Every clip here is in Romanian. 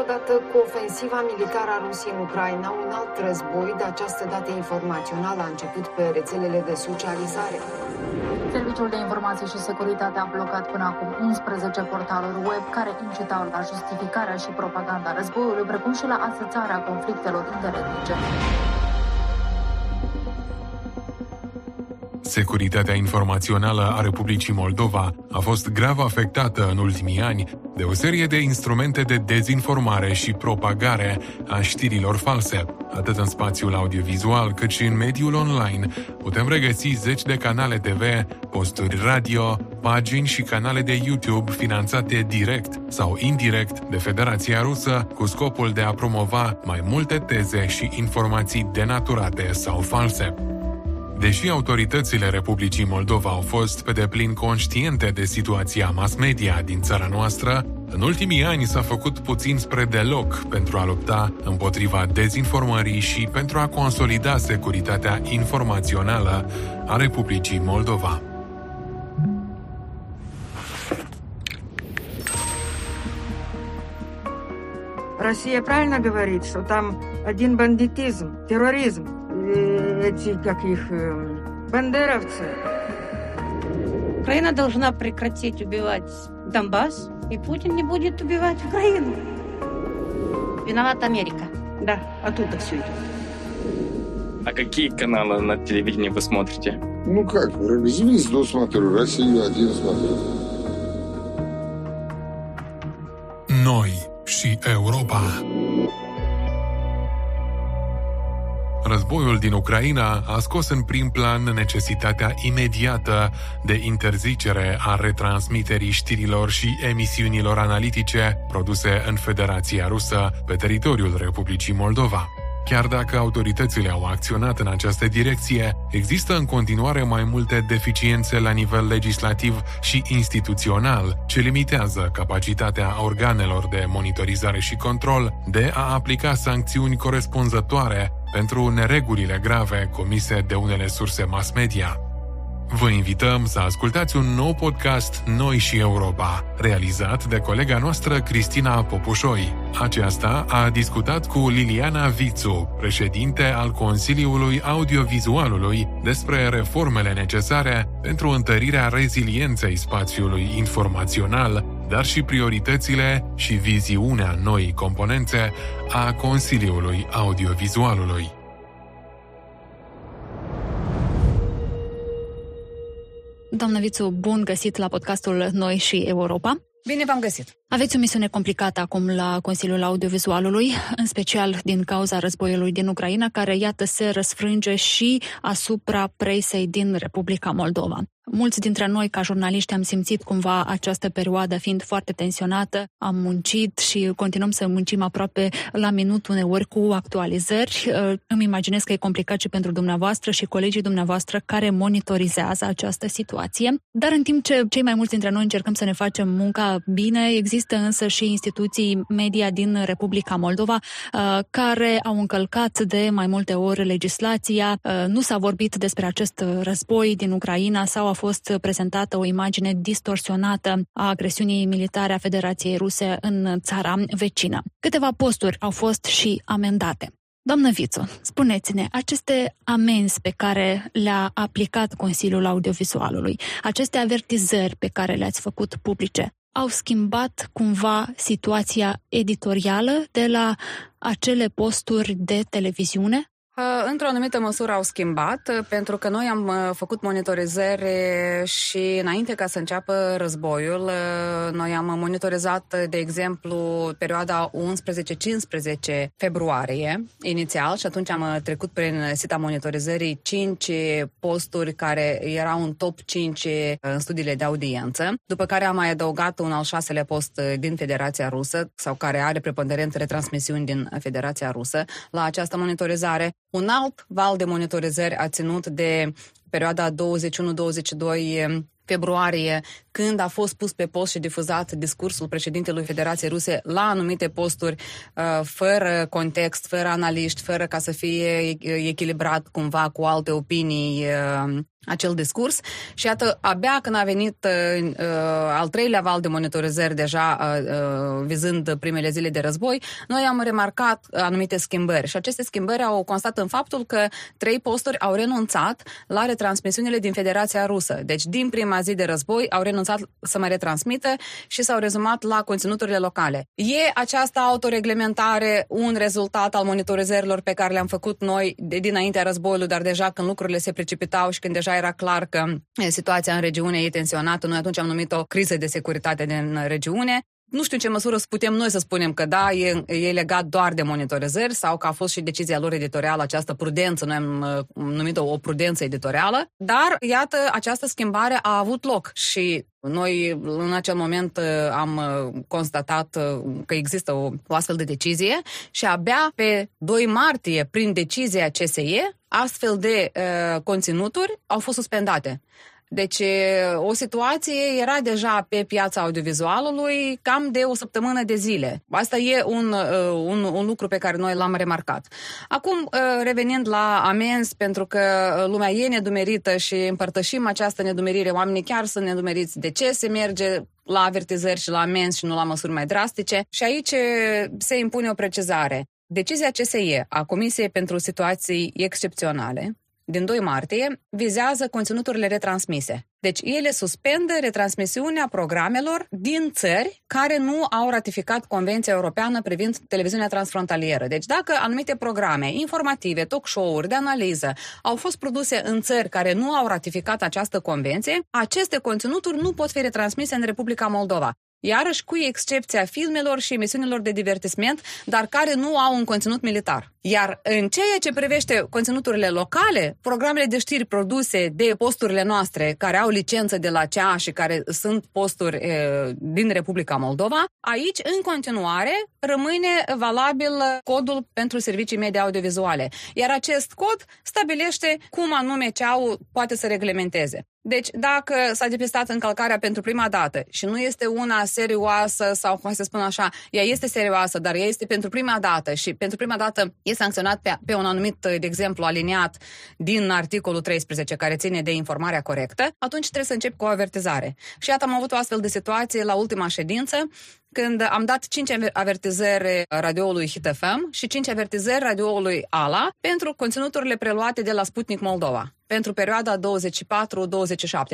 Odată cu ofensiva militară a Rusiei în Ucraina, un alt război, de această dată informațională, a început pe rețelele de socializare. Serviciul de Informații și Securitate a blocat până acum 11 portaluri web care incitau la justificarea și propaganda războiului, precum și la asățarea conflictelor interetnice. Securitatea informațională a Republicii Moldova a fost grav afectată în ultimii ani de o serie de instrumente de dezinformare și propagare a știrilor false. Atât în spațiul audiovizual cât și în mediul online putem regăsi zeci de canale TV, posturi radio, pagini și canale de YouTube finanțate direct sau indirect de Federația Rusă cu scopul de a promova mai multe teze și informații denaturate sau false. Deși autoritățile Republicii Moldova au fost pe deplin conștiente de situația mass media din țara noastră, în ultimii ani s-a făcut puțin spre deloc pentru a lupta împotriva dezinformării și pentru a consolida securitatea informațională a Republicii Moldova. Россия правильно говорит, что там один бандитизм, терроризм, эти, как их, бандеровцы. Украина должна прекратить убивать Донбасс, и Путин не будет убивать Украину. Виновата Америка. Да, оттуда все идет. А какие каналы на телевидении вы смотрите? Ну как, звезду смотрю, Россию один смотрю. Noi și Europa. Războiul din Ucraina a scos în prim plan necesitatea imediată de interzicere a retransmiterii știrilor și emisiunilor analitice produse în Federația Rusă pe teritoriul Republicii Moldova. Chiar dacă autoritățile au acționat în această direcție, există în continuare mai multe deficiențe la nivel legislativ și instituțional, ce limitează capacitatea organelor de monitorizare și control de a aplica sancțiuni corespunzătoare pentru neregulile grave comise de unele surse mass media. Vă invităm să ascultați un nou podcast Noi și Europa, realizat de colega noastră Cristina Popușoi. Aceasta a discutat cu Liliana Vițu, președinte al Consiliului Audiovizualului, despre reformele necesare pentru întărirea rezilienței spațiului informațional, dar și prioritățile și viziunea noii componențe a Consiliului Audiovizualului. Doamna Vițu, bun găsit la podcastul Noi și Europa. Bine v-am găsit! Aveți o misiune complicată acum la Consiliul Audiovizualului, în special din cauza războiului din Ucraina, care, iată, se răsfrânge și asupra presei din Republica Moldova. Mulți dintre noi, ca jurnaliști, am simțit cumva această perioadă fiind foarte tensionată. Am muncit și continuăm să muncim aproape la minut uneori cu actualizări. Uh, îmi imaginez că e complicat și pentru dumneavoastră și colegii dumneavoastră care monitorizează această situație. Dar în timp ce cei mai mulți dintre noi încercăm să ne facem munca bine, există însă și instituții media din Republica Moldova uh, care au încălcat de mai multe ori legislația. Uh, nu s-a vorbit despre acest război din Ucraina sau a fost prezentată o imagine distorsionată a agresiunii militare a Federației Ruse în țara vecină. Câteva posturi au fost și amendate. Doamnă Vițu, spuneți-ne, aceste amenzi pe care le-a aplicat Consiliul Audiovizualului, aceste avertizări pe care le-ați făcut publice, au schimbat cumva situația editorială de la acele posturi de televiziune? Într-o anumită măsură au schimbat, pentru că noi am uh, făcut monitorizări și înainte ca să înceapă războiul, uh, noi am monitorizat, de exemplu, perioada 11-15 februarie, inițial, și atunci am trecut prin sita monitorizării 5 posturi care erau în top 5 în studiile de audiență, după care am mai adăugat un al șaselea post din Federația Rusă, sau care are preponderență retransmisiuni din Federația Rusă, la această monitorizare. Un alt val de monitorizări a ținut de perioada 21-22 februarie, când a fost pus pe post și difuzat discursul președintelui Federației Ruse la anumite posturi, uh, fără context, fără analiști, fără ca să fie echilibrat cumva cu alte opinii uh, acel discurs și iată, abia când a venit uh, uh, al treilea val de monitorizări deja uh, uh, vizând primele zile de război, noi am remarcat anumite schimbări și aceste schimbări au constat în faptul că trei posturi au renunțat la retransmisiunile din Federația Rusă. Deci din prima zi de război au renunțat să mai retransmită și s-au rezumat la conținuturile locale. E această autoreglementare un rezultat al monitorizărilor pe care le-am făcut noi de dinaintea războiului, dar deja când lucrurile se precipitau și când deja deja era clar că situația în regiune e tensionată. Noi atunci am numit o criză de securitate din regiune. Nu știu în ce măsură putem noi să spunem că da, e, e legat doar de monitorizări sau că a fost și decizia lor editorială, această prudență, noi am numit-o o prudență editorială, dar iată, această schimbare a avut loc și noi în acel moment am constatat că există o, o astfel de decizie și abia pe 2 martie, prin decizia CSE, astfel de uh, conținuturi au fost suspendate. Deci o situație era deja pe piața audiovizualului cam de o săptămână de zile. Asta e un, un, un lucru pe care noi l-am remarcat. Acum, revenind la amenzi, pentru că lumea e nedumerită și împărtășim această nedumerire, oamenii chiar sunt nedumeriți de ce se merge la avertizări și la amenzi și nu la măsuri mai drastice. Și aici se impune o precizare. Decizia CSE a Comisiei pentru Situații Excepționale din 2 martie vizează conținuturile retransmise. Deci ele suspendă retransmisiunea programelor din țări care nu au ratificat Convenția Europeană privind televiziunea transfrontalieră. Deci dacă anumite programe informative, talk show-uri de analiză au fost produse în țări care nu au ratificat această convenție, aceste conținuturi nu pot fi retransmise în Republica Moldova iarăși cu excepția filmelor și emisiunilor de divertisment, dar care nu au un conținut militar. Iar în ceea ce privește conținuturile locale, programele de știri produse de posturile noastre care au licență de la CEA și care sunt posturi e, din Republica Moldova, aici, în continuare, rămâne valabil codul pentru servicii media audiovizuale. Iar acest cod stabilește cum anume CEA poate să reglementeze. Deci, dacă s-a depistat încălcarea pentru prima dată și nu este una serioasă sau, cum să spun așa, ea este serioasă, dar ea este pentru prima dată și pentru prima dată e sancționat pe, pe un anumit, de exemplu, aliniat din articolul 13 care ține de informarea corectă, atunci trebuie să încep cu o avertizare. Și iată, am avut o astfel de situație la ultima ședință când am dat 5 avertizări radioului Hit FM și 5 avertizări radioului ALA pentru conținuturile preluate de la Sputnik Moldova pentru perioada 24-27,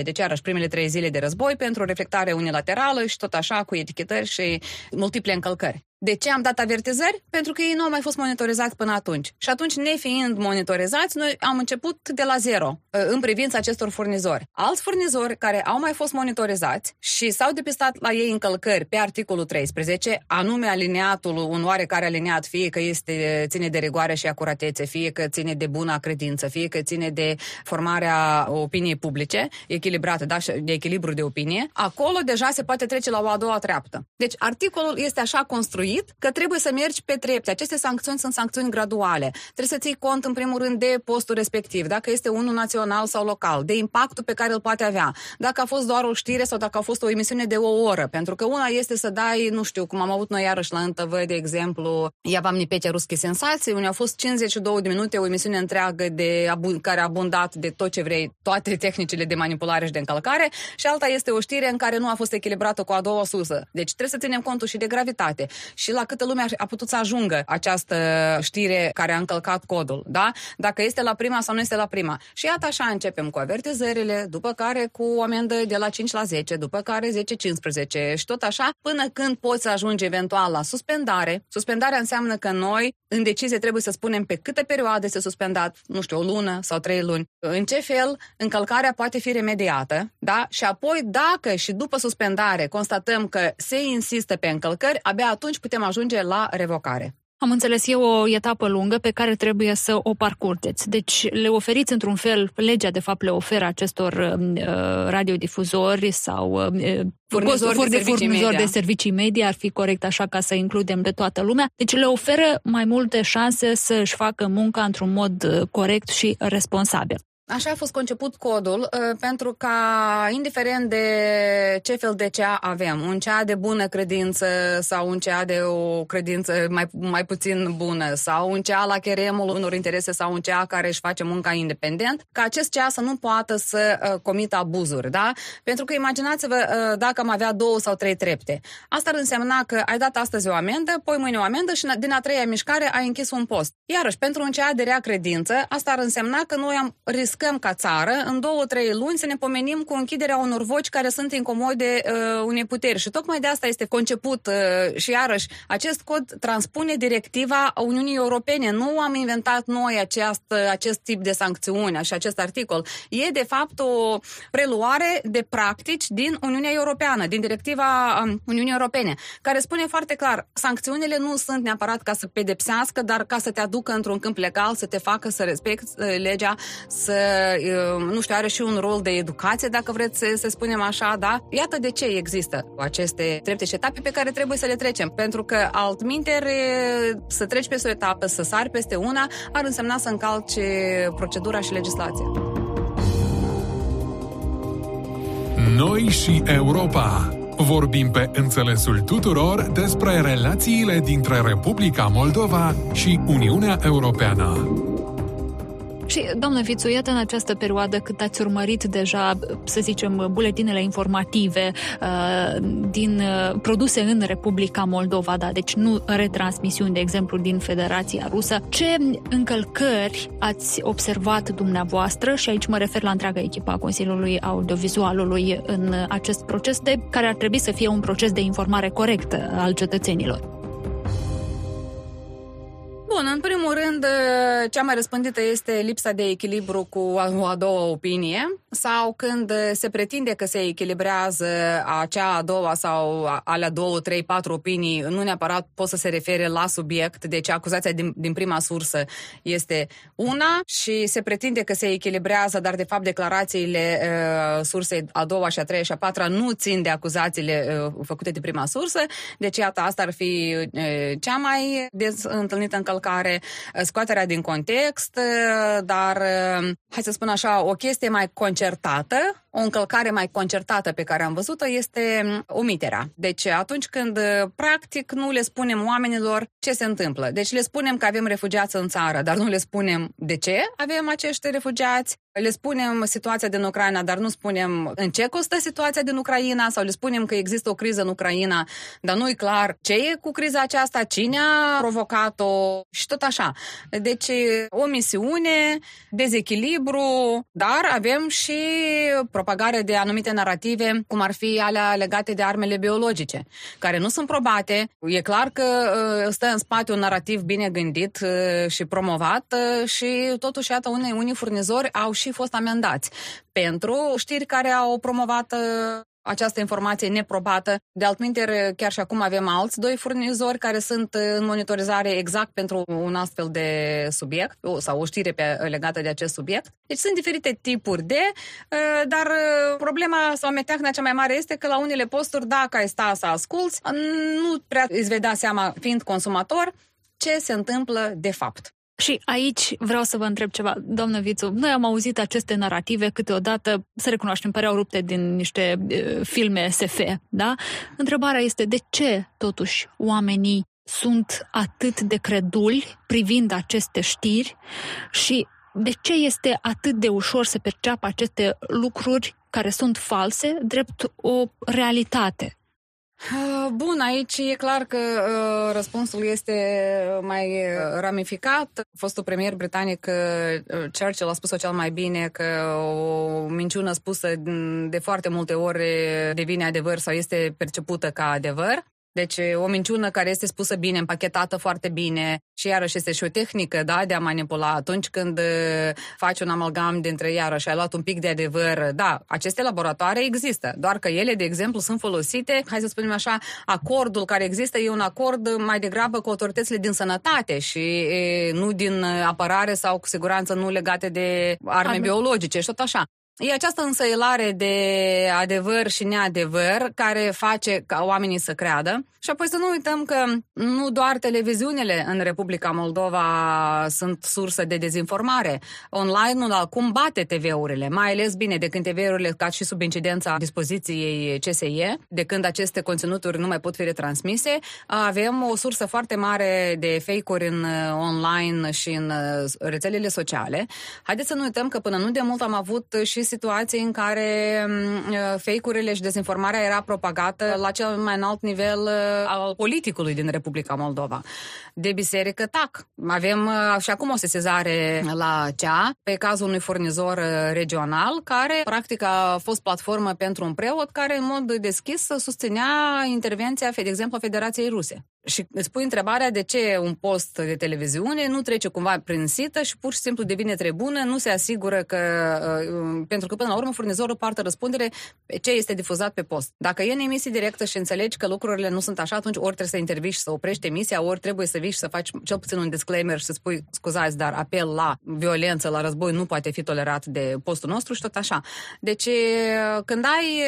deci iarăși primele trei zile de război, pentru reflectare unilaterală și tot așa cu etichetări și multiple încălcări. De ce am dat avertizări? Pentru că ei nu au mai fost monitorizați până atunci. Și atunci, nefiind monitorizați, noi am început de la zero ă, în privința acestor furnizori. Alți furnizori care au mai fost monitorizați și s-au depistat la ei încălcări pe articolul 13, anume alineatul, un oarecare aliniat, fie că este, ține de rigoare și acuratețe, fie că ține de bună credință, fie că ține de formarea opiniei publice, echilibrată, da, de echilibru de opinie, acolo deja se poate trece la o a doua treaptă. Deci articolul este așa construit instruit că trebuie să mergi pe trepte. Aceste sancțiuni sunt sancțiuni graduale. Trebuie să ții cont, în primul rând, de postul respectiv, dacă este unul național sau local, de impactul pe care îl poate avea, dacă a fost doar o știre sau dacă a fost o emisiune de o oră. Pentru că una este să dai, nu știu, cum am avut noi iarăși la NTV, de exemplu, ia v-am Nipetea Rusche Sensații, unde au fost 52 de minute, o emisiune întreagă de abu- care a abundat de tot ce vrei, toate tehnicile de manipulare și de încălcare, și alta este o știre în care nu a fost echilibrată cu a doua susă. Deci trebuie să ținem contul și de gravitate și la câtă lume a putut să ajungă această știre care a încălcat codul, da? Dacă este la prima sau nu este la prima. Și iată așa începem cu avertizările, după care cu o amendă de la 5 la 10, după care 10-15 și tot așa, până când poți să ajungi eventual la suspendare. Suspendarea înseamnă că noi, în decizie, trebuie să spunem pe câte perioade este suspendat, nu știu, o lună sau trei luni, în ce fel încălcarea poate fi remediată, da? Și apoi, dacă și după suspendare constatăm că se insistă pe încălcări, abia atunci putem ajunge la revocare. Am înțeles, e o etapă lungă pe care trebuie să o parcurgeți. Deci le oferiți într-un fel, legea de fapt le oferă acestor uh, radiodifuzori sau uh, furnizori, de, servicii furnizori de servicii media, ar fi corect așa ca să includem de toată lumea. Deci le oferă mai multe șanse să își facă munca într-un mod uh, corect și responsabil. Așa a fost conceput codul uh, pentru ca, indiferent de ce fel de cea avem, un cea de bună credință sau un cea de o credință mai, mai puțin bună sau un cea la cheremul unor interese sau un cea care își face munca independent, ca acest cea să nu poată să uh, comită abuzuri, da? Pentru că imaginați-vă uh, dacă am avea două sau trei trepte. Asta ar însemna că ai dat astăzi o amendă, poi mâine o amendă și din a treia mișcare ai închis un post. Iarăși, pentru un cea de rea credință, asta ar însemna că noi am riscat riscăm ca țară în două, trei luni să ne pomenim cu închiderea unor voci care sunt incomode uh, unei puteri. Și tocmai de asta este conceput uh, și iarăși acest cod transpune directiva Uniunii Europene. Nu am inventat noi acest, acest tip de sancțiuni și acest articol. E de fapt o preluare de practici din Uniunea Europeană, din directiva um, Uniunii Europene, care spune foarte clar, sancțiunile nu sunt neapărat ca să pedepsească, dar ca să te aducă într-un câmp legal, să te facă să respecti uh, legea, să nu știu, are și un rol de educație, dacă vreți să, să spunem așa, da? Iată de ce există aceste trepte și etape pe care trebuie să le trecem, pentru că altminteri să treci peste o etapă, să sari peste una, ar însemna să încalci procedura și legislația. Noi și Europa. Vorbim pe înțelesul tuturor despre relațiile dintre Republica Moldova și Uniunea Europeană. Și, doamnă Vițu, iată în această perioadă cât ați urmărit deja, să zicem, buletinele informative uh, din uh, produse în Republica Moldova, da, deci nu retransmisiuni, de exemplu, din Federația Rusă, ce încălcări ați observat dumneavoastră, și aici mă refer la întreaga echipa a Consiliului Audiovizualului în acest proces, de care ar trebui să fie un proces de informare corectă al cetățenilor? Bun, în primul rând, cea mai răspândită este lipsa de echilibru cu o a doua opinie sau când se pretinde că se echilibrează acea a doua sau alea două, trei, patru opinii, nu neapărat pot să se refere la subiect, deci acuzația din, din prima sursă este una și se pretinde că se echilibrează, dar de fapt declarațiile uh, sursei a doua și a treia și a patra nu țin de acuzațiile uh, făcute de prima sursă, deci iată, asta ar fi uh, cea mai des întâlnită încălcare încălcare, uh, scoaterea din context, uh, dar, uh, hai să spun așa, o chestie mai concertată, o încălcare mai concertată pe care am văzut-o este um, omiterea. Deci atunci când practic nu le spunem oamenilor ce se întâmplă. Deci le spunem că avem refugiați în țară, dar nu le spunem de ce avem acești refugiați, le spunem situația din Ucraina, dar nu spunem în ce costă situația din Ucraina sau le spunem că există o criză în Ucraina, dar nu e clar ce e cu criza aceasta, cine a provocat-o și tot așa. Deci o misiune, dezechilibru, dar avem și propagare de anumite narrative, cum ar fi alea legate de armele biologice, care nu sunt probate. E clar că uh, stă în spate un narativ bine gândit uh, și promovat uh, și totuși, iată, unei, unii furnizori au și fost amendați pentru știri care au promovat această informație neprobată. De altminteri, chiar și acum avem alți doi furnizori care sunt în monitorizare exact pentru un astfel de subiect sau o știre pe, legată de acest subiect. Deci sunt diferite tipuri de, uh, dar uh, problema sau meteahna cea mai mare este că la unele posturi, dacă ai sta să asculți, nu prea îți vei da seama, fiind consumator, ce se întâmplă de fapt. Și aici vreau să vă întreb ceva, doamnă Vițu. Noi am auzit aceste narrative câteodată, să recunoaștem, păreau rupte din niște uh, filme SF, da? Întrebarea este de ce, totuși, oamenii sunt atât de creduli privind aceste știri și de ce este atât de ușor să perceapă aceste lucruri care sunt false drept o realitate? Ah, bun, aici e clar că uh, răspunsul este mai uh, ramificat. Fostul premier britanic uh, Churchill a spus-o cel mai bine că o minciună spusă de foarte multe ori devine adevăr sau este percepută ca adevăr. Deci o minciună care este spusă bine, împachetată foarte bine și iarăși este și o tehnică da, de a manipula atunci când faci un amalgam dintre iarăși ai luat un pic de adevăr. Da, aceste laboratoare există, doar că ele, de exemplu, sunt folosite, hai să spunem așa, acordul care există e un acord mai degrabă cu autoritățile din sănătate și e, nu din apărare sau cu siguranță nu legate de arme, arme. biologice și tot așa. E această însăilare de adevăr și neadevăr care face ca oamenii să creadă. Și apoi să nu uităm că nu doar televiziunile în Republica Moldova sunt sursă de dezinformare. Online-ul acum bate TV-urile, mai ales bine de când TV-urile cad și sub incidența dispoziției CSE, de când aceste conținuturi nu mai pot fi retransmise, avem o sursă foarte mare de fake-uri în uh, online și în uh, rețelele sociale. Haideți să nu uităm că până nu de mult am avut și situații în care mm, uh, fake-urile și dezinformarea era propagată la cel mai înalt nivel uh, al politicului din Republica Moldova. De biserică, tac. Avem uh, și acum o sesizare la cea pe cazul unui furnizor regional care practic a fost platformă pentru un preot care în mod deschis susținea intervenția, de exemplu, a Federației Ruse. Și îți pui întrebarea de ce un post de televiziune nu trece cumva prin sită și pur și simplu devine trebună, nu se asigură că, uh, pentru că până la urmă furnizorul poartă răspundere pe ce este difuzat pe post. Dacă e în emisie directă și înțelegi că lucrurile nu sunt așa, atunci ori trebuie să intervii și să oprești emisia, ori trebuie să vii și să faci cel puțin un disclaimer și să spui, scuzați, dar apel la violență, la război nu poate fi tolerat de postul nostru și tot așa. Deci, uh, când ai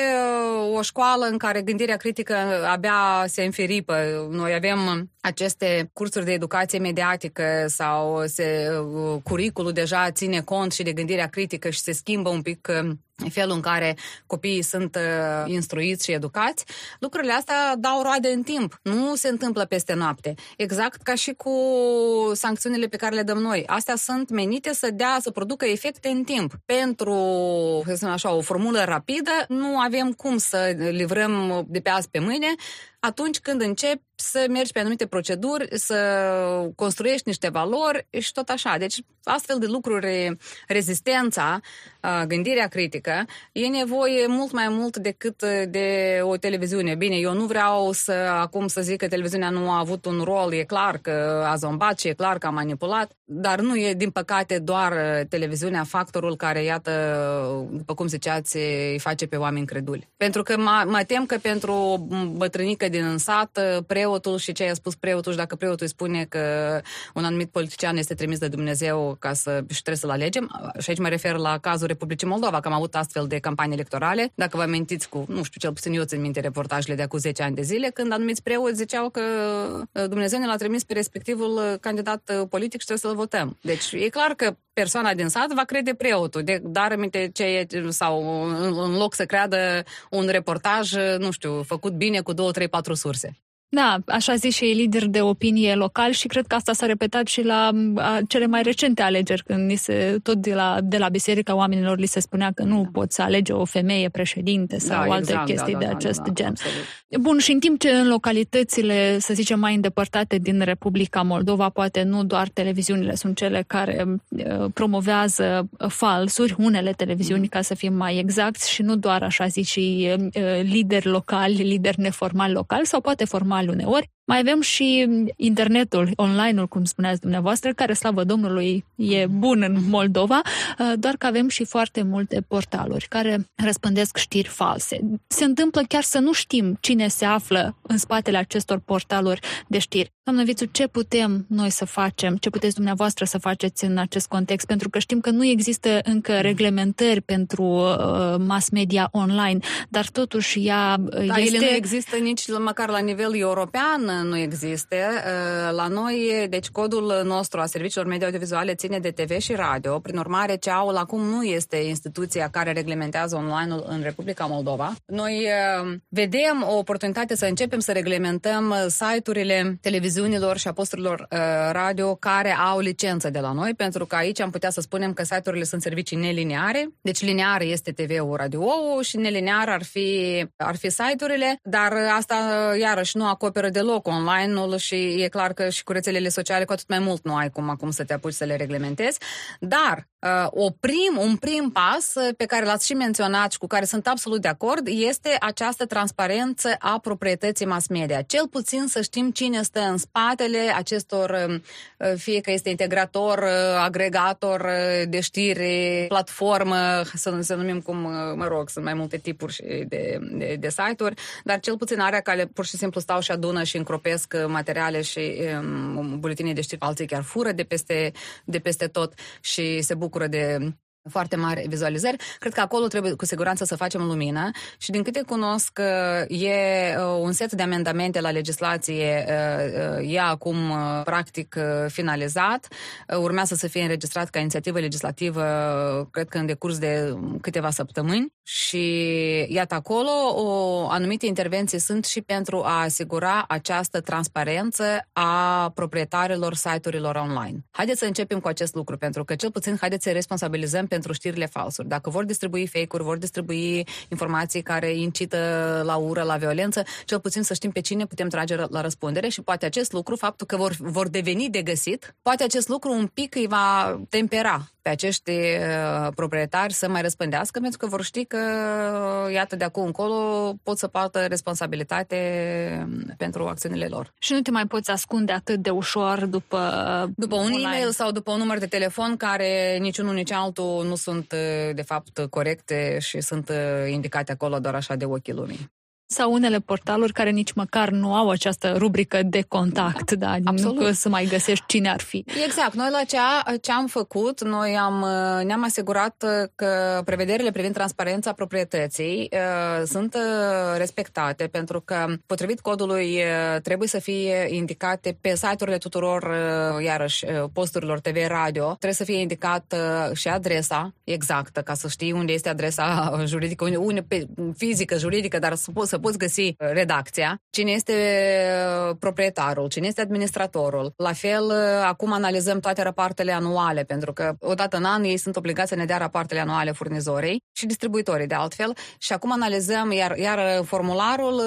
uh, o școală în care gândirea critică abia se înferipă, noi avem avem aceste cursuri de educație mediatică sau se, uh, curiculul deja ține cont și de gândirea critică și se schimbă un pic uh, felul în care copiii sunt uh, instruiți și educați, lucrurile astea dau roade în timp. Nu se întâmplă peste noapte. Exact ca și cu sancțiunile pe care le dăm noi. Astea sunt menite să dea, să producă efecte în timp. Pentru, să spun așa, o formulă rapidă, nu avem cum să livrăm de pe azi pe mâine, atunci când începi să mergi pe anumite proceduri, să construiești niște valori și tot așa. Deci, astfel de lucruri, rezistența, gândirea critică, e nevoie mult mai mult decât de o televiziune. Bine, eu nu vreau să acum să zic că televiziunea nu a avut un rol, e clar că a zombat și e clar că a manipulat, dar nu e, din păcate, doar televiziunea factorul care, iată, după cum ziceați, îi face pe oameni creduli. Pentru că mă, mă tem că pentru o bătrânică din sat, preotul și ce a spus preotul și dacă preotul îi spune că un anumit politician este trimis de Dumnezeu ca să și trebuie să-l alegem, și aici mă refer la cazul Republicii Moldova, că am avut astfel de campanii electorale. Dacă vă amintiți cu, nu știu, cel puțin eu țin minte reportajele de acum 10 ani de zile, când anumiți preoți ziceau că uh, Dumnezeu ne l-a trimis pe respectivul uh, candidat uh, politic și trebuie să-l votăm. Deci e clar că persoana din sat va crede preotul, de, dar aminte ce e, sau în, în loc să creadă un reportaj, nu știu, făcut bine cu două, trei, patru surse. Da, așa zice și lideri de opinie local și cred că asta s-a repetat și la cele mai recente alegeri, când ni se, tot de la, de la biserica oamenilor li se spunea că nu da. poți alege o femeie președinte sau da, alte exact, chestii da, de da, acest da, gen. Absolut. Bun, și în timp ce în localitățile, să zicem, mai îndepărtate din Republica Moldova, poate nu doar televiziunile sunt cele care uh, promovează falsuri, unele televiziuni, mm. ca să fim mai exacti, și nu doar, așa zici, și uh, lideri locali, lideri neformali locali, sau poate formal normal uneori. Mai avem și internetul, online-ul, cum spuneați dumneavoastră, care, slavă Domnului, e bun în Moldova, uh, doar că avem și foarte multe portaluri care răspândesc știri false. Se întâmplă chiar să nu știm cine se află în spatele acestor portaluri de știri. Doamnă Vițu, ce putem noi să facem, ce puteți dumneavoastră să faceți în acest context? Pentru că știm că nu există încă reglementări pentru uh, mass media online, dar totuși ea uh, da, este... ele nu există nici măcar la nivel european, nu există. Uh, la noi, deci codul nostru a serviciilor media audiovizuale ține de TV și radio. Prin urmare, CEAUL acum nu este instituția care reglementează online-ul în Republica Moldova. Noi vedem o oportunitate să începem să reglementăm site-urile televiziunii televiziunilor și a posturilor uh, radio care au licență de la noi, pentru că aici am putea să spunem că site-urile sunt servicii neliniare, deci linear este TV-ul, radio și neliniar ar fi, ar fi site-urile, dar asta iarăși nu acoperă deloc online-ul și e clar că și cu rețelele sociale cu atât mai mult nu ai cum acum să te apuci să le reglementezi, dar uh, o prim, un prim pas pe care l-ați și menționat și cu care sunt absolut de acord este această transparență a proprietății mass media. Cel puțin să știm cine stă în spatele acestor, um, uh, fie că este integrator, uh, agregator uh, de știri, platformă, să, să numim cum, mă rog, sunt mai multe tipuri de, de, de site-uri, dar cel puțin area care pur și simplu stau și adună și încropesc materiale și um, buletine de știri, alții chiar fură de peste, de peste tot și se bucură de foarte mari vizualizări. Cred că acolo trebuie cu siguranță să facem lumină și din câte cunosc e un set de amendamente la legislație e acum practic finalizat. Urmează să fie înregistrat ca inițiativă legislativă cred că în decurs de câteva săptămâni și iată acolo o anumite intervenții sunt și pentru a asigura această transparență a proprietarilor site-urilor online. Haideți să începem cu acest lucru pentru că cel puțin haideți să responsabilizăm pentru știrile falsuri. Dacă vor distribui fake-uri, vor distribui informații care incită la ură, la violență, cel puțin să știm pe cine putem trage la răspundere și poate acest lucru, faptul că vor, vor deveni de găsit, poate acest lucru un pic îi va tempera pe acești uh, proprietari să mai răspândească, pentru că vor ști că, iată, de acum încolo pot să poată responsabilitate um, pentru acțiunile lor. Și nu te mai poți ascunde atât de ușor după După un online. e-mail sau după un număr de telefon care niciunul, nici altul nu sunt, uh, de fapt, corecte și sunt uh, indicate acolo doar așa de ochii lumii sau unele portaluri care nici măcar nu au această rubrică de contact, da? Absolut. Nu că să mai găsești cine ar fi. Exact. Noi la ce, ce am făcut, noi am, ne-am asigurat că prevederile privind transparența proprietății uh, sunt uh, respectate, pentru că, potrivit codului, uh, trebuie să fie indicate pe site-urile tuturor, uh, iarăși, uh, posturilor TV radio, trebuie să fie indicat uh, și adresa exactă, ca să știi unde este adresa juridică, unde, unde, fizică, juridică, dar să poți să poți găsi uh, redacția, cine este uh, proprietarul, cine este administratorul. La fel, uh, acum analizăm toate rapoartele anuale, pentru că odată în an ei sunt obligați să ne dea rapoartele anuale furnizorii și distribuitorii de altfel și acum analizăm, iar, iar formularul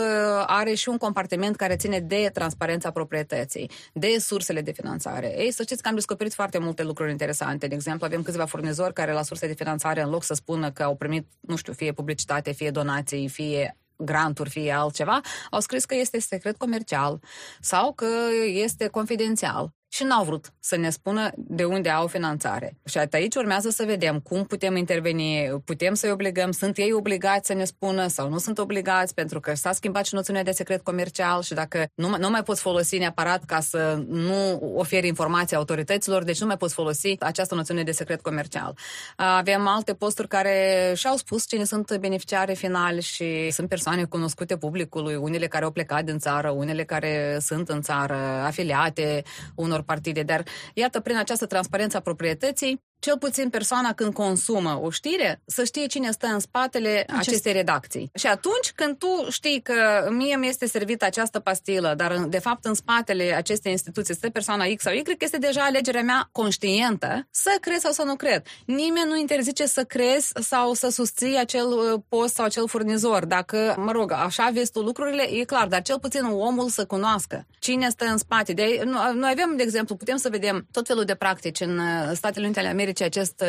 are și un compartiment care ține de transparența proprietății, de sursele de finanțare. Ei, să știți că am descoperit foarte multe lucruri interesante. De exemplu, avem câțiva furnizori care la surse de finanțare, în loc să spună că au primit, nu știu, fie publicitate, fie donații, fie granturi, fie altceva, au scris că este secret comercial sau că este confidențial și n-au vrut să ne spună de unde au finanțare. Și aici urmează să vedem cum putem interveni, putem să-i obligăm, sunt ei obligați să ne spună sau nu sunt obligați, pentru că s-a schimbat și noțiunea de secret comercial și dacă nu, nu mai poți folosi neapărat ca să nu oferi informații autorităților, deci nu mai poți folosi această noțiune de secret comercial. Avem alte posturi care și-au spus cine sunt beneficiare finali și sunt persoane cunoscute publicului, unele care au plecat din țară, unele care sunt în țară, afiliate unor partide, dar iată, prin această transparență a proprietății, cel puțin persoana când consumă o știre, să știe cine stă în spatele Acest... acestei redacții. Și atunci când tu știi că mie mi este servită această pastilă, dar de fapt în spatele acestei instituții stă persoana X sau Y, este deja alegerea mea conștientă să crezi sau să nu cred. Nimeni nu interzice să crezi sau să susții acel uh, post sau acel furnizor. Dacă, mă rog, așa vezi tu lucrurile, e clar, dar cel puțin omul să cunoască cine stă în spate. De, noi avem, de exemplu, putem să vedem tot felul de practici în uh, Statele Unite ale Americii Americii acest,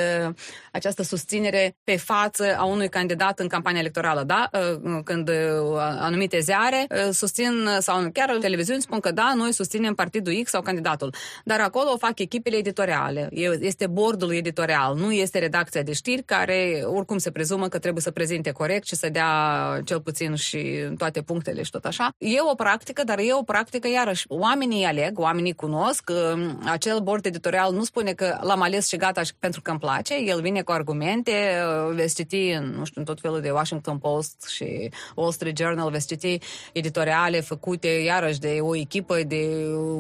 această susținere pe față a unui candidat în campania electorală, da? Când anumite ziare susțin sau chiar televiziuni spun că da, noi susținem partidul X sau candidatul. Dar acolo o fac echipele editoriale. Este bordul editorial, nu este redacția de știri care oricum se prezumă că trebuie să prezinte corect și să dea cel puțin și toate punctele și tot așa. E o practică, dar e o practică iarăși. Oamenii aleg, oamenii cunosc. Acel bord editorial nu spune că l-am ales și gata și pentru că îmi place, el vine cu argumente, uh, veți citi în, nu știu, în tot felul de Washington Post și Wall Street Journal, veți citi editoriale făcute iarăși de o echipă de,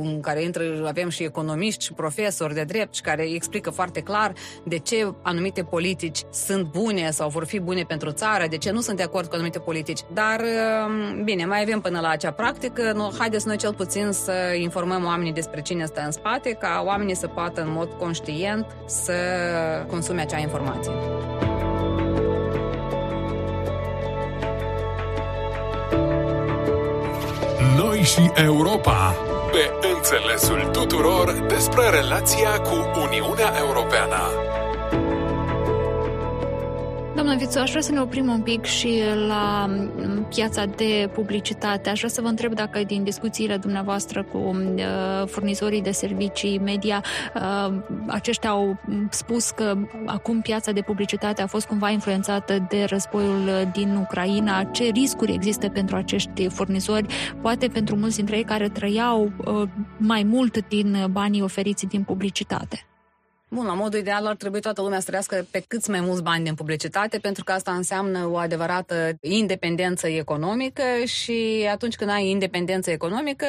în care intră, avem și economiști și profesori de drept și care explică foarte clar de ce anumite politici sunt bune sau vor fi bune pentru țară, de ce nu sunt de acord cu anumite politici. Dar, uh, bine, mai avem până la acea practică, nu, haideți noi cel puțin să informăm oamenii despre cine stă în spate, ca oamenii să poată în mod conștient să consume acea informație. Noi și Europa, pe înțelesul tuturor despre relația cu Uniunea Europeană. Doamna Vițu, aș vrea să ne oprim un pic și la mm, piața de publicitate. Aș vrea să vă întreb dacă din discuțiile dumneavoastră cu uh, furnizorii de servicii media, uh, aceștia au spus că acum piața de publicitate a fost cumva influențată de războiul din Ucraina. Ce riscuri există pentru acești furnizori, poate pentru mulți dintre ei care trăiau uh, mai mult din banii oferiți din publicitate? Bun, la modul ideal ar trebui toată lumea să trăiască pe câți mai mulți bani din publicitate, pentru că asta înseamnă o adevărată independență economică și atunci când ai independență economică,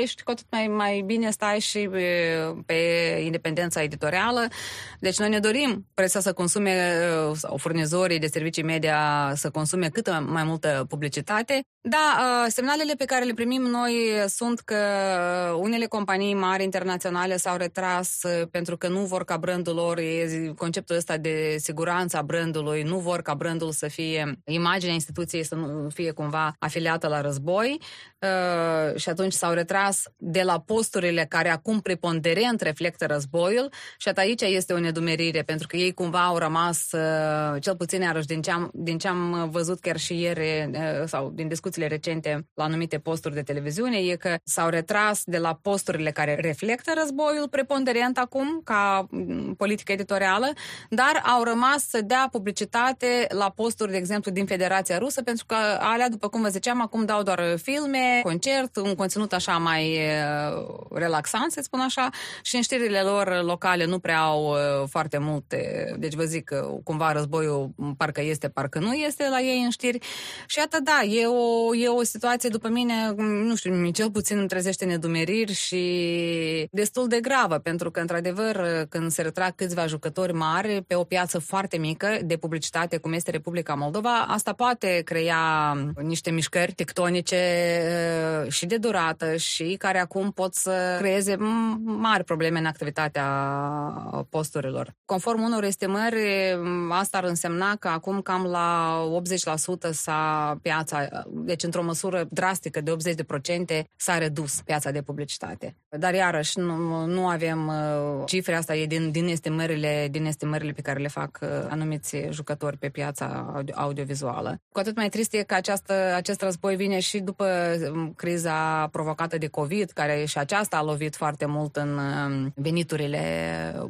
ești cu atât mai, mai bine stai și pe, pe independența editorială. Deci noi ne dorim presa să consume sau furnizorii de servicii media să consume cât mai multă publicitate. Da, semnalele pe care le primim noi sunt că unele companii mari internaționale s-au retras pentru că nu vor vor ca brandul lor, e conceptul ăsta de siguranță a brandului, nu vor ca brandul să fie, imaginea instituției să nu fie cumva afiliată la război. Uh, și atunci s-au retras de la posturile care acum preponderent reflectă războiul și aici este o nedumerire, pentru că ei cumva au rămas, uh, cel puțin iarăși din ce am, din ce am văzut chiar și ieri uh, sau din discuțiile recente la anumite posturi de televiziune, e că s-au retras de la posturile care reflectă războiul preponderent acum, ca politică editorială, dar au rămas să dea publicitate la posturi, de exemplu, din Federația Rusă, pentru că alea, după cum vă ziceam, acum dau doar filme, concert, un conținut așa mai relaxant, să spun așa, și în știrile lor locale nu prea au foarte multe. Deci vă zic că cumva războiul parcă este, parcă nu este la ei în știri. Și iată, da, e o, e o situație, după mine, nu știu, cel puțin îmi trezește nedumeriri și destul de gravă, pentru că, într-adevăr, când se retrag câțiva jucători mari pe o piață foarte mică de publicitate, cum este Republica Moldova, asta poate crea niște mișcări tectonice uh, și de durată și care acum pot să creeze mari probleme în activitatea posturilor. Conform unor estimări, asta ar însemna că acum cam la 80% s-a piața, deci într-o măsură drastică de 80% s-a redus piața de publicitate. Dar iarăși nu, nu avem uh, cifre, asta e din, din, estimările, din estimările pe care le fac uh, anumiți jucători pe piața audio, audiovizuală. Cu atât mai trist e că această, acest război vine și după um, criza provocată de COVID, care și aceasta a lovit foarte mult în um, veniturile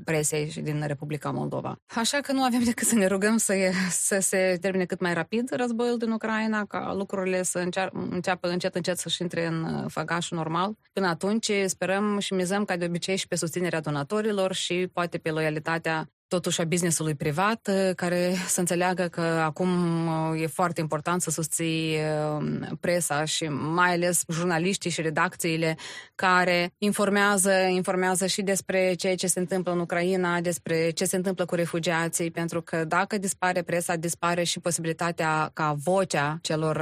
presei și din Republica Moldova. Așa că nu avem decât să ne rugăm să, să se termine cât mai rapid războiul din Ucraina, ca lucrurile să înceapă încet încet să-și intre în uh, făgașul normal. Până atunci sperăm și mizăm ca de obicei și pe susținerea donatorilor și poate pe loialitatea totuși a businessului privat, uh, care să înțeleagă că acum uh, e foarte important să susții uh, presa și mai ales jurnaliștii și redacțiile care informează, informează și despre ceea ce se întâmplă în Ucraina, despre ce se întâmplă cu refugiații, pentru că dacă dispare presa, dispare și posibilitatea ca vocea celor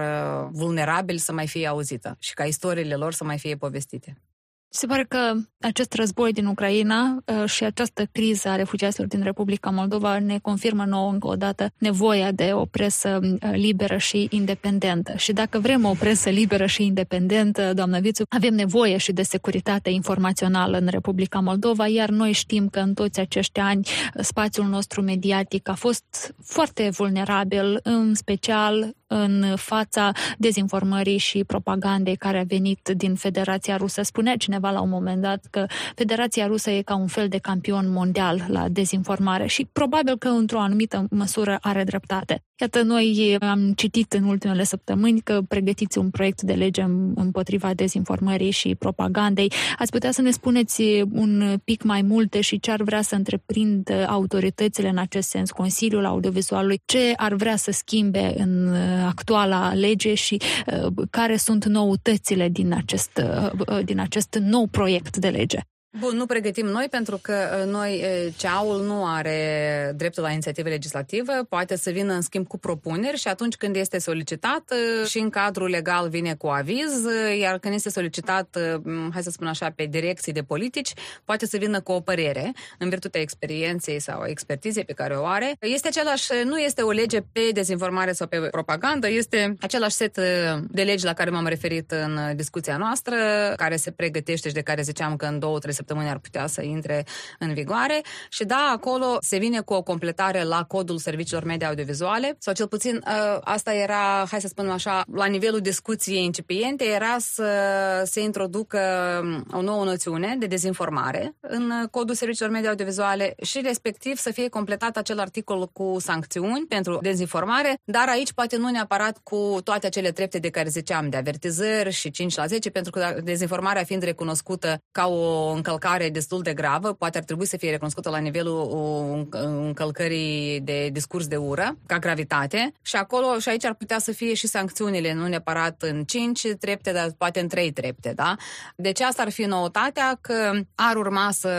vulnerabili să mai fie auzită și ca istoriile lor să mai fie povestite. Se pare că acest război din Ucraina uh, și această criză a refugiaților din Republica Moldova ne confirmă nouă încă o dată nevoia de o presă uh, liberă și independentă. Și dacă vrem o presă liberă și independentă, doamnă Vițu, avem nevoie și de securitate informațională în Republica Moldova, iar noi știm că în toți acești ani uh, spațiul nostru mediatic a fost foarte vulnerabil, în special în fața dezinformării și propagandei care a venit din Federația Rusă. Spunea cineva la un moment dat că Federația Rusă e ca un fel de campion mondial la dezinformare și probabil că într-o anumită măsură are dreptate. Iată, noi am citit în ultimele săptămâni că pregătiți un proiect de lege împotriva dezinformării și propagandei. Ați putea să ne spuneți un pic mai multe și ce ar vrea să întreprind autoritățile în acest sens, Consiliul Audiovizualului, ce ar vrea să schimbe în actuala lege și uh, care sunt noutățile din acest, uh, din acest nou proiect de lege. Bun, nu pregătim noi pentru că uh, noi, uh, ceaul nu are dreptul la inițiativă legislativă, poate să vină în schimb cu propuneri și atunci când este solicitat uh, și în cadrul legal vine cu aviz, iar când este solicitat, hai să spun așa, pe direcții de politici, poate să vină cu o părere în virtutea experienței sau expertizei pe care o are. Este același, nu este o lege pe dezinformare sau pe propagandă, este același set de legi la care m-am referit în discuția noastră, care se pregătește și de care ziceam că în două, trei săptămâni ar putea să intre în vigoare. Și da, acolo se vine cu o completare la codul serviciilor media audiovizuale. Sau cel puțin ă, asta era, hai să spunem așa, la nivelul discuției incipiente era să se introducă o nouă noțiune de dezinformare în codul serviciilor media audiovizuale și respectiv să fie completat acel articol cu sancțiuni pentru dezinformare, dar aici poate nu neapărat cu toate acele trepte de care ziceam, de avertizări și 5 la 10, pentru că dezinformarea fiind recunoscută ca o încălcare încălcare destul de gravă, poate ar trebui să fie recunoscută la nivelul încălcării de discurs de ură, ca gravitate, și acolo și aici ar putea să fie și sancțiunile, nu neapărat în 5 trepte, dar poate în 3 trepte, da? Deci asta ar fi noutatea că ar urma să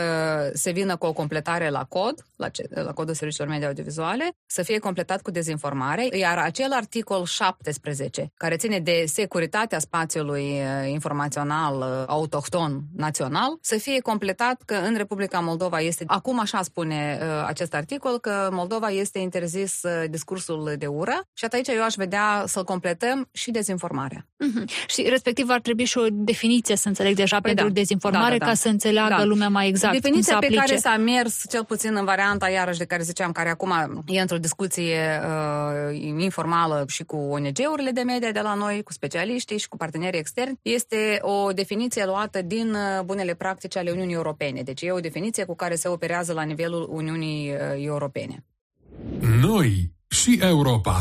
se vină cu o completare la cod, la, ce, la codul serviciilor media audiovizuale, să fie completat cu dezinformare, iar acel articol 17, care ține de securitatea spațiului uh, informațional uh, autohton național, să fie completat că în Republica Moldova este, acum așa spune uh, acest articol, că Moldova este interzis discursul de ură și atunci eu aș vedea să-l completăm și dezinformarea. Mm-hmm. Și respectiv ar trebui și o definiție, să înțeleg deja, păi pentru da. dezinformare, da, da, da. ca să înțeleagă da. lumea mai exact Definiția cum pe care s-a mers, cel puțin în varianta iarăși de care ziceam, care acum e într-o discuție uh, informală și cu ONG-urile de media de la noi, cu specialiștii și cu partenerii externi, este o definiție luată din uh, bunele practici ale Uniunii Europene. Deci e o definiție cu care se operează la nivelul Uniunii uh, Europene. Noi și Europa.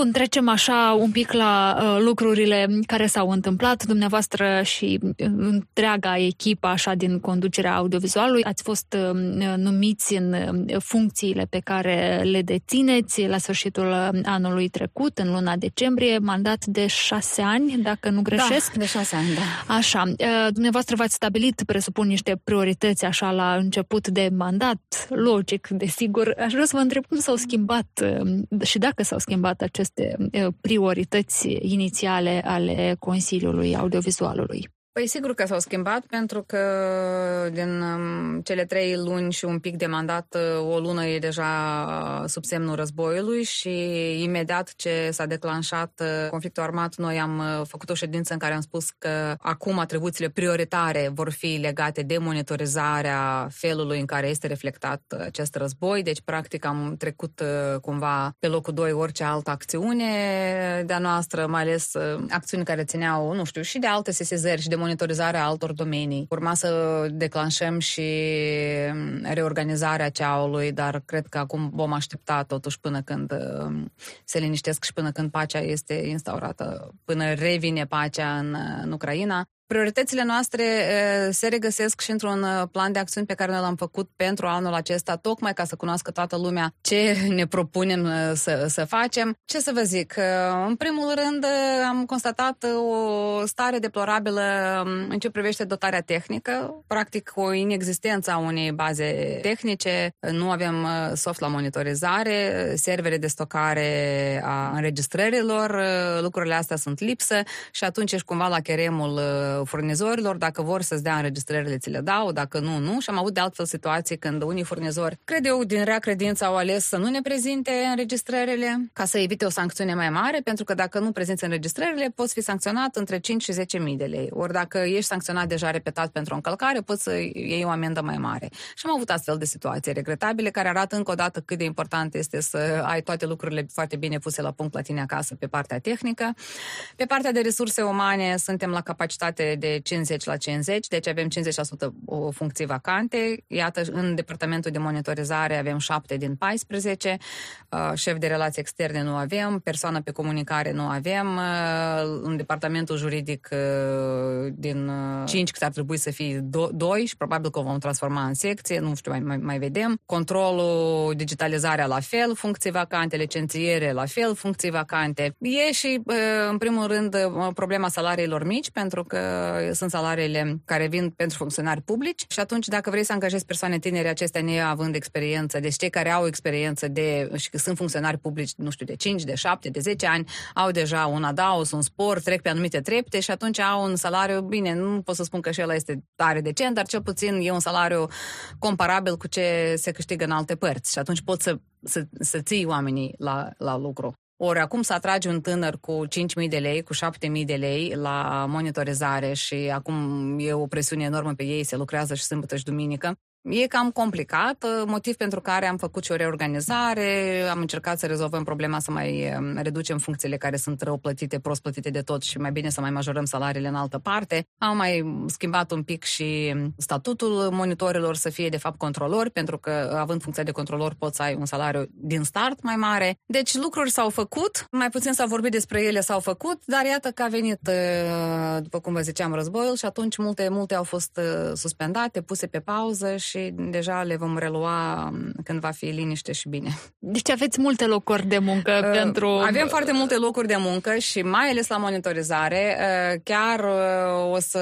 Bun, trecem așa un pic la uh, lucrurile care s-au întâmplat. Dumneavoastră și uh, întreaga echipă așa din conducerea audiovizualului ați fost uh, numiți în uh, funcțiile pe care le dețineți la sfârșitul uh, anului trecut, în luna decembrie, mandat de șase ani, dacă nu greșesc. Da, de șase ani, da. Așa. Uh, dumneavoastră v-ați stabilit, presupun, niște priorități așa la început de mandat, logic, desigur. Aș vrea să vă întreb cum s-au schimbat uh, și dacă s-au schimbat aceste aceste priorități inițiale ale Consiliului Audiovizualului? Păi sigur că s-au schimbat pentru că din um, cele trei luni și un pic de mandat, uh, o lună e deja sub semnul războiului și imediat ce s-a declanșat uh, conflictul armat, noi am uh, făcut o ședință în care am spus că acum atribuțiile prioritare vor fi legate de monitorizarea felului în care este reflectat acest război, deci practic am trecut cumva pe locul 2 orice altă acțiune de-a noastră, mai ales acțiuni care țineau, nu știu, și de alte sesizări și de monitorizarea altor domenii. Urma să declanșăm și reorganizarea ceaului, dar cred că acum vom aștepta totuși până când um, se liniștesc și până când pacea este instaurată, până revine pacea în, în Ucraina. Prioritățile noastre se regăsesc și într-un plan de acțiuni pe care noi l-am făcut pentru anul acesta, tocmai ca să cunoască toată lumea ce ne propunem să, să facem. Ce să vă zic? În primul rând, am constatat o stare deplorabilă în ce privește dotarea tehnică, practic o inexistență a unei baze tehnice, nu avem soft la monitorizare, servere de stocare a înregistrărilor, lucrurile astea sunt lipsă și atunci ești cumva la cheremul furnizorilor, dacă vor să-ți dea înregistrările, ți le dau, dacă nu, nu. Și am avut de altfel situații când unii furnizori, cred eu, din rea credință au ales să nu ne prezinte înregistrările ca să evite o sancțiune mai mare, pentru că dacă nu prezinți înregistrările, poți fi sancționat între 5 și 10 mii de lei. Ori dacă ești sancționat deja repetat pentru o încălcare, poți să iei o amendă mai mare. Și am avut astfel de situații regretabile care arată încă o dată cât de important este să ai toate lucrurile foarte bine puse la punct la tine acasă pe partea tehnică. Pe partea de resurse umane suntem la capacitate de 50 la 50, deci avem 50% o funcții vacante. Iată, în departamentul de monitorizare avem 7 din 14, uh, șef de relații externe nu avem, persoană pe comunicare nu avem, uh, în departamentul juridic uh, din 5 cât ar trebui să fie 2 și probabil că o vom transforma în secție, nu știu, mai, mai, mai vedem. Controlul, digitalizarea la fel, funcții vacante, licențiere la fel, funcții vacante. E și, în primul rând, problema salariilor mici, pentru că sunt salariile care vin pentru funcționari publici și atunci dacă vrei să angajezi persoane tinere, acestea neavând experiență, deci cei care au experiență de și că sunt funcționari publici, nu știu, de 5, de 7, de 10 ani, au deja un adaos, un spor, trec pe anumite trepte și atunci au un salariu, bine, nu pot să spun că și ăla este tare decent, dar cel puțin e un salariu comparabil cu ce se câștigă în alte părți și atunci poți să, să, să ții oamenii la, la lucru. Ori acum să atragi un tânăr cu 5.000 de lei, cu 7.000 de lei la monitorizare și acum e o presiune enormă pe ei, se lucrează și sâmbătă și duminică, E cam complicat, motiv pentru care am făcut și o reorganizare, am încercat să rezolvăm problema să mai um, reducem funcțiile care sunt rău plătite, prost plătite de tot și mai bine să mai majorăm salariile în altă parte. Am mai schimbat un pic și statutul monitorilor să fie de fapt controlori, pentru că având funcția de controlor poți să ai un salariu din start mai mare. Deci lucruri s-au făcut, mai puțin s-a vorbit despre ele, s-au făcut, dar iată că a venit, uh, după cum vă ziceam, războiul și atunci multe, multe au fost uh, suspendate, puse pe pauză și deja le vom relua um, când va fi liniște și bine. Deci aveți multe locuri de muncă uh, pentru... Avem foarte multe locuri de muncă și mai ales la monitorizare. Uh, chiar uh, o să,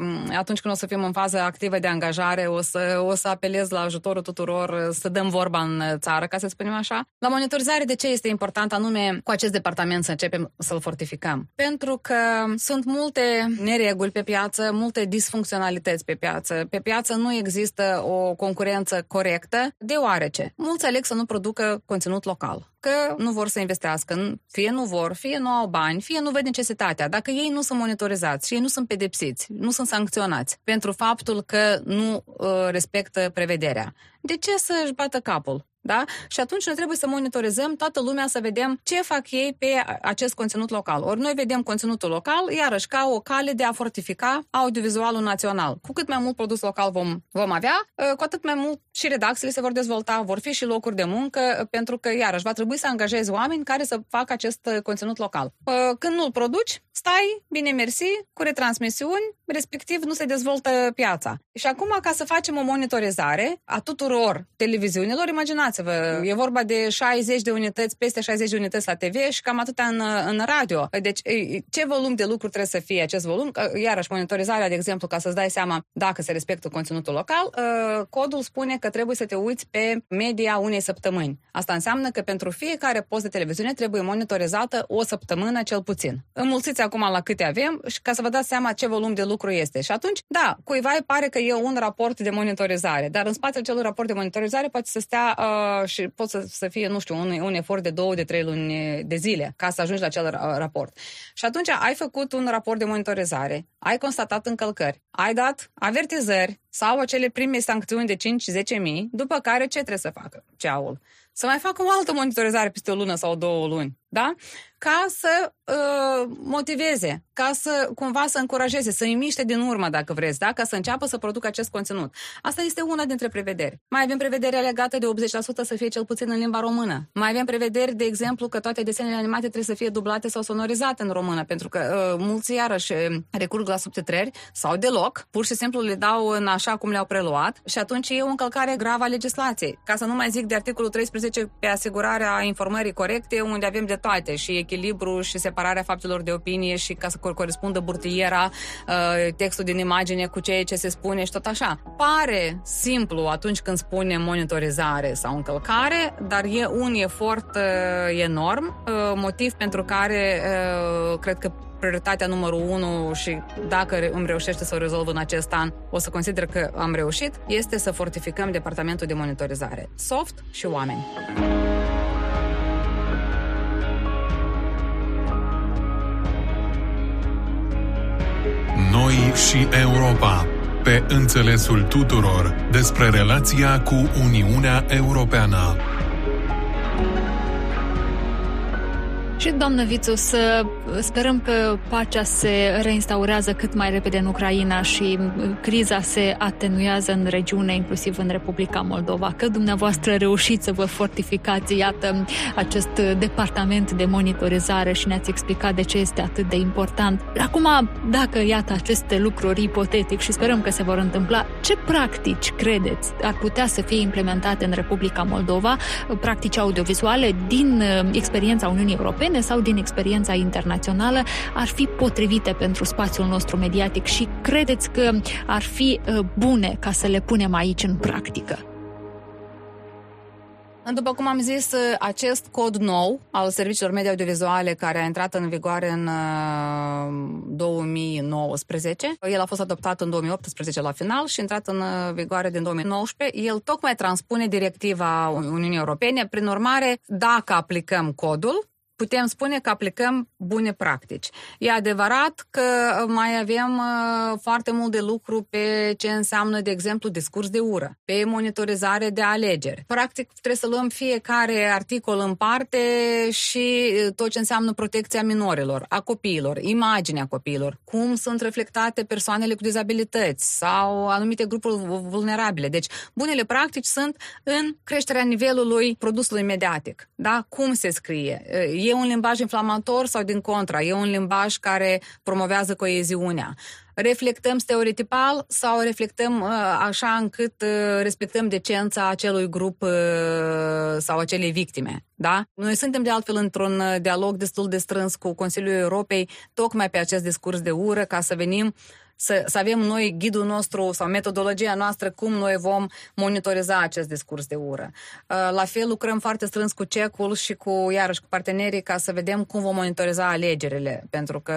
um, atunci când o să fim în fază activă de angajare, o să, o să apelez la ajutorul tuturor uh, să dăm vorba în țară, ca să spunem așa. La monitorizare, de ce este important anume cu acest departament să începem să-l fortificăm? Pentru că sunt multe nereguli pe piață, multe disfuncționalități pe piață. Pe piață nu există o concurență corectă, deoarece mulți aleg să nu producă conținut local că nu vor să investească, fie nu vor, fie nu au bani, fie nu văd necesitatea. Dacă ei nu sunt monitorizați și ei nu sunt pedepsiți, nu sunt sancționați pentru faptul că nu uh, respectă prevederea, de ce să-și bată capul? Da? Și atunci noi trebuie să monitorizăm toată lumea să vedem ce fac ei pe acest conținut local. Ori noi vedem conținutul local, iarăși ca o cale de a fortifica audiovizualul național. Cu cât mai mult produs local vom, vom avea, ă, cu atât mai mult și redacțiile se vor dezvolta, vor fi și locuri de muncă, pentru că, iarăși, va trebui să angajezi oameni care să facă acest conținut local. Ă, când nu-l produci, stai, bine mersi, cu retransmisiuni, respectiv nu se dezvoltă piața. Și acum, ca să facem o monitorizare a tuturor televiziunilor, imaginați-vă, e vorba de 60 de unități, peste 60 de unități la TV și cam atâta în, în radio. Deci, ce volum de lucru trebuie să fie acest volum? Iarăși, monitorizarea, de exemplu, ca să-ți dai seama dacă se respectă conținutul local, ă, codul spune că trebuie să te uiți pe media unei săptămâni. Asta înseamnă că pentru fiecare post de televiziune trebuie monitorizată o săptămână cel puțin. Înmulțiți acum la câte avem și ca să vă dați seama ce volum de lucru este. Și atunci, da, cuiva îi pare că e un raport de monitorizare, dar în spatele celui raport de monitorizare poate să stea uh, și pot să, să fie, nu știu, un, un efort de două, de trei luni de zile ca să ajungi la acel raport. Și atunci ai făcut un raport de monitorizare, ai constatat încălcări, ai dat avertizări sau acele prime sancțiuni de 5-10 mii, după care ce trebuie să facă ceaul? Să mai facă o altă monitorizare peste o lună sau două luni, da? Ca să uh, motiveze ca să cumva să încurajeze, să îi miște din urmă, dacă vreți, da? ca să înceapă să producă acest conținut. Asta este una dintre prevederi. Mai avem prevederea legată de 80% să fie cel puțin în limba română. Mai avem prevederi, de exemplu, că toate desenele animate trebuie să fie dublate sau sonorizate în română, pentru că uh, mulți iarăși uh, recurg la subtitrări sau deloc, pur și simplu le dau în așa cum le-au preluat și atunci e o încălcare gravă a legislației. Ca să nu mai zic de articolul 13 pe asigurarea informării corecte, unde avem de toate și echilibru și separarea faptelor de opinie și ca să corespundă burtiera, uh, textul din imagine cu ceea ce se spune și tot așa. Pare simplu atunci când spune monitorizare sau încălcare, dar e un efort uh, enorm, uh, motiv pentru care cred că prioritatea numărul unu și dacă îmi reușește să o rezolv în acest an, o să consider că am reușit, este să fortificăm departamentul de monitorizare. Soft și oameni. Noi și Europa, pe înțelesul tuturor despre relația cu Uniunea Europeană. Și, doamnă Vițu, să sperăm că pacea se reinstaurează cât mai repede în Ucraina și criza se atenuează în regiune, inclusiv în Republica Moldova. Că dumneavoastră reușiți să vă fortificați, iată, acest departament de monitorizare și ne-ați explicat de ce este atât de important. Acum, dacă, iată, aceste lucruri ipotetic și sperăm că se vor întâmpla, ce practici credeți ar putea să fie implementate în Republica Moldova, practici audiovizuale din uh, experiența Uniunii Europene, europene sau din experiența internațională ar fi potrivite pentru spațiul nostru mediatic și credeți că ar fi uh, bune ca să le punem aici în practică? După cum am zis, uh, acest cod nou al serviciilor media audiovizuale care a intrat în vigoare în 2019, uh, el a fost adoptat în 2018 la final și a intrat în vigoare din 2019, el tocmai transpune directiva Uniunii Europene. Prin urmare, dacă aplicăm codul, putem spune că aplicăm bune practici. E adevărat că mai avem uh, foarte mult de lucru pe ce înseamnă, de exemplu, discurs de ură, pe monitorizare de alegeri. Practic, trebuie să luăm fiecare articol în parte și uh, tot ce înseamnă protecția minorilor, a copiilor, imaginea copiilor, cum sunt reflectate persoanele cu dizabilități sau anumite grupuri vulnerabile. Deci, bunele practici sunt în creșterea nivelului produsului mediatic. Da? Cum se scrie? E un limbaj inflamator sau din contra? E un limbaj care promovează coeziunea? reflectăm stereotipal sau reflectăm uh, așa încât uh, respectăm decența acelui grup uh, sau acelei victime. Da? Noi suntem de altfel într-un dialog destul de strâns cu Consiliul Europei tocmai pe acest discurs de ură ca să venim să, să avem noi ghidul nostru sau metodologia noastră cum noi vom monitoriza acest discurs de ură. Uh, la fel lucrăm foarte strâns cu CECul și cu, iarăși, cu partenerii ca să vedem cum vom monitoriza alegerile, pentru că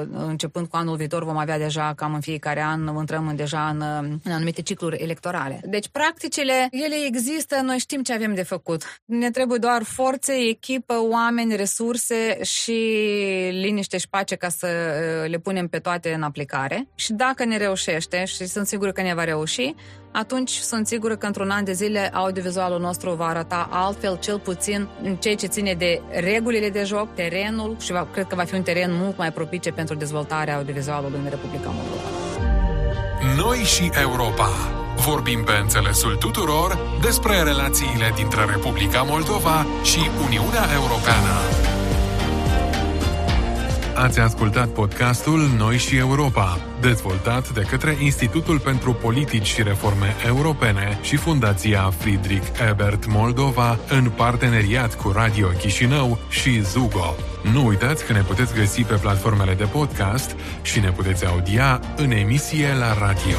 uh, începând cu anul viitor vom avea deja cam în fiecare an, intrăm în deja în, în anumite cicluri electorale. Deci, practicile, ele există, noi știm ce avem de făcut. Ne trebuie doar forțe, echipă, oameni, resurse și liniște și pace ca să uh, le punem pe toate în aplicare și dacă ne reușește, și sunt sigură că ne va reuși, atunci sunt sigură că într-un an de zile audiovizualul nostru va arăta altfel, cel puțin în ceea ce ține de regulile de joc, terenul și va, cred că va fi un teren mult mai propice pentru dezvoltarea audiovizualului în Republica Moldova. Noi și Europa. Vorbim pe înțelesul tuturor despre relațiile dintre Republica Moldova și Uniunea Europeană. Ați ascultat podcastul Noi și Europa, dezvoltat de către Institutul pentru Politici și Reforme Europene și Fundația Friedrich Ebert Moldova în parteneriat cu Radio Chișinău și Zugo. Nu uitați că ne puteți găsi pe platformele de podcast și ne puteți audia în emisie la radio.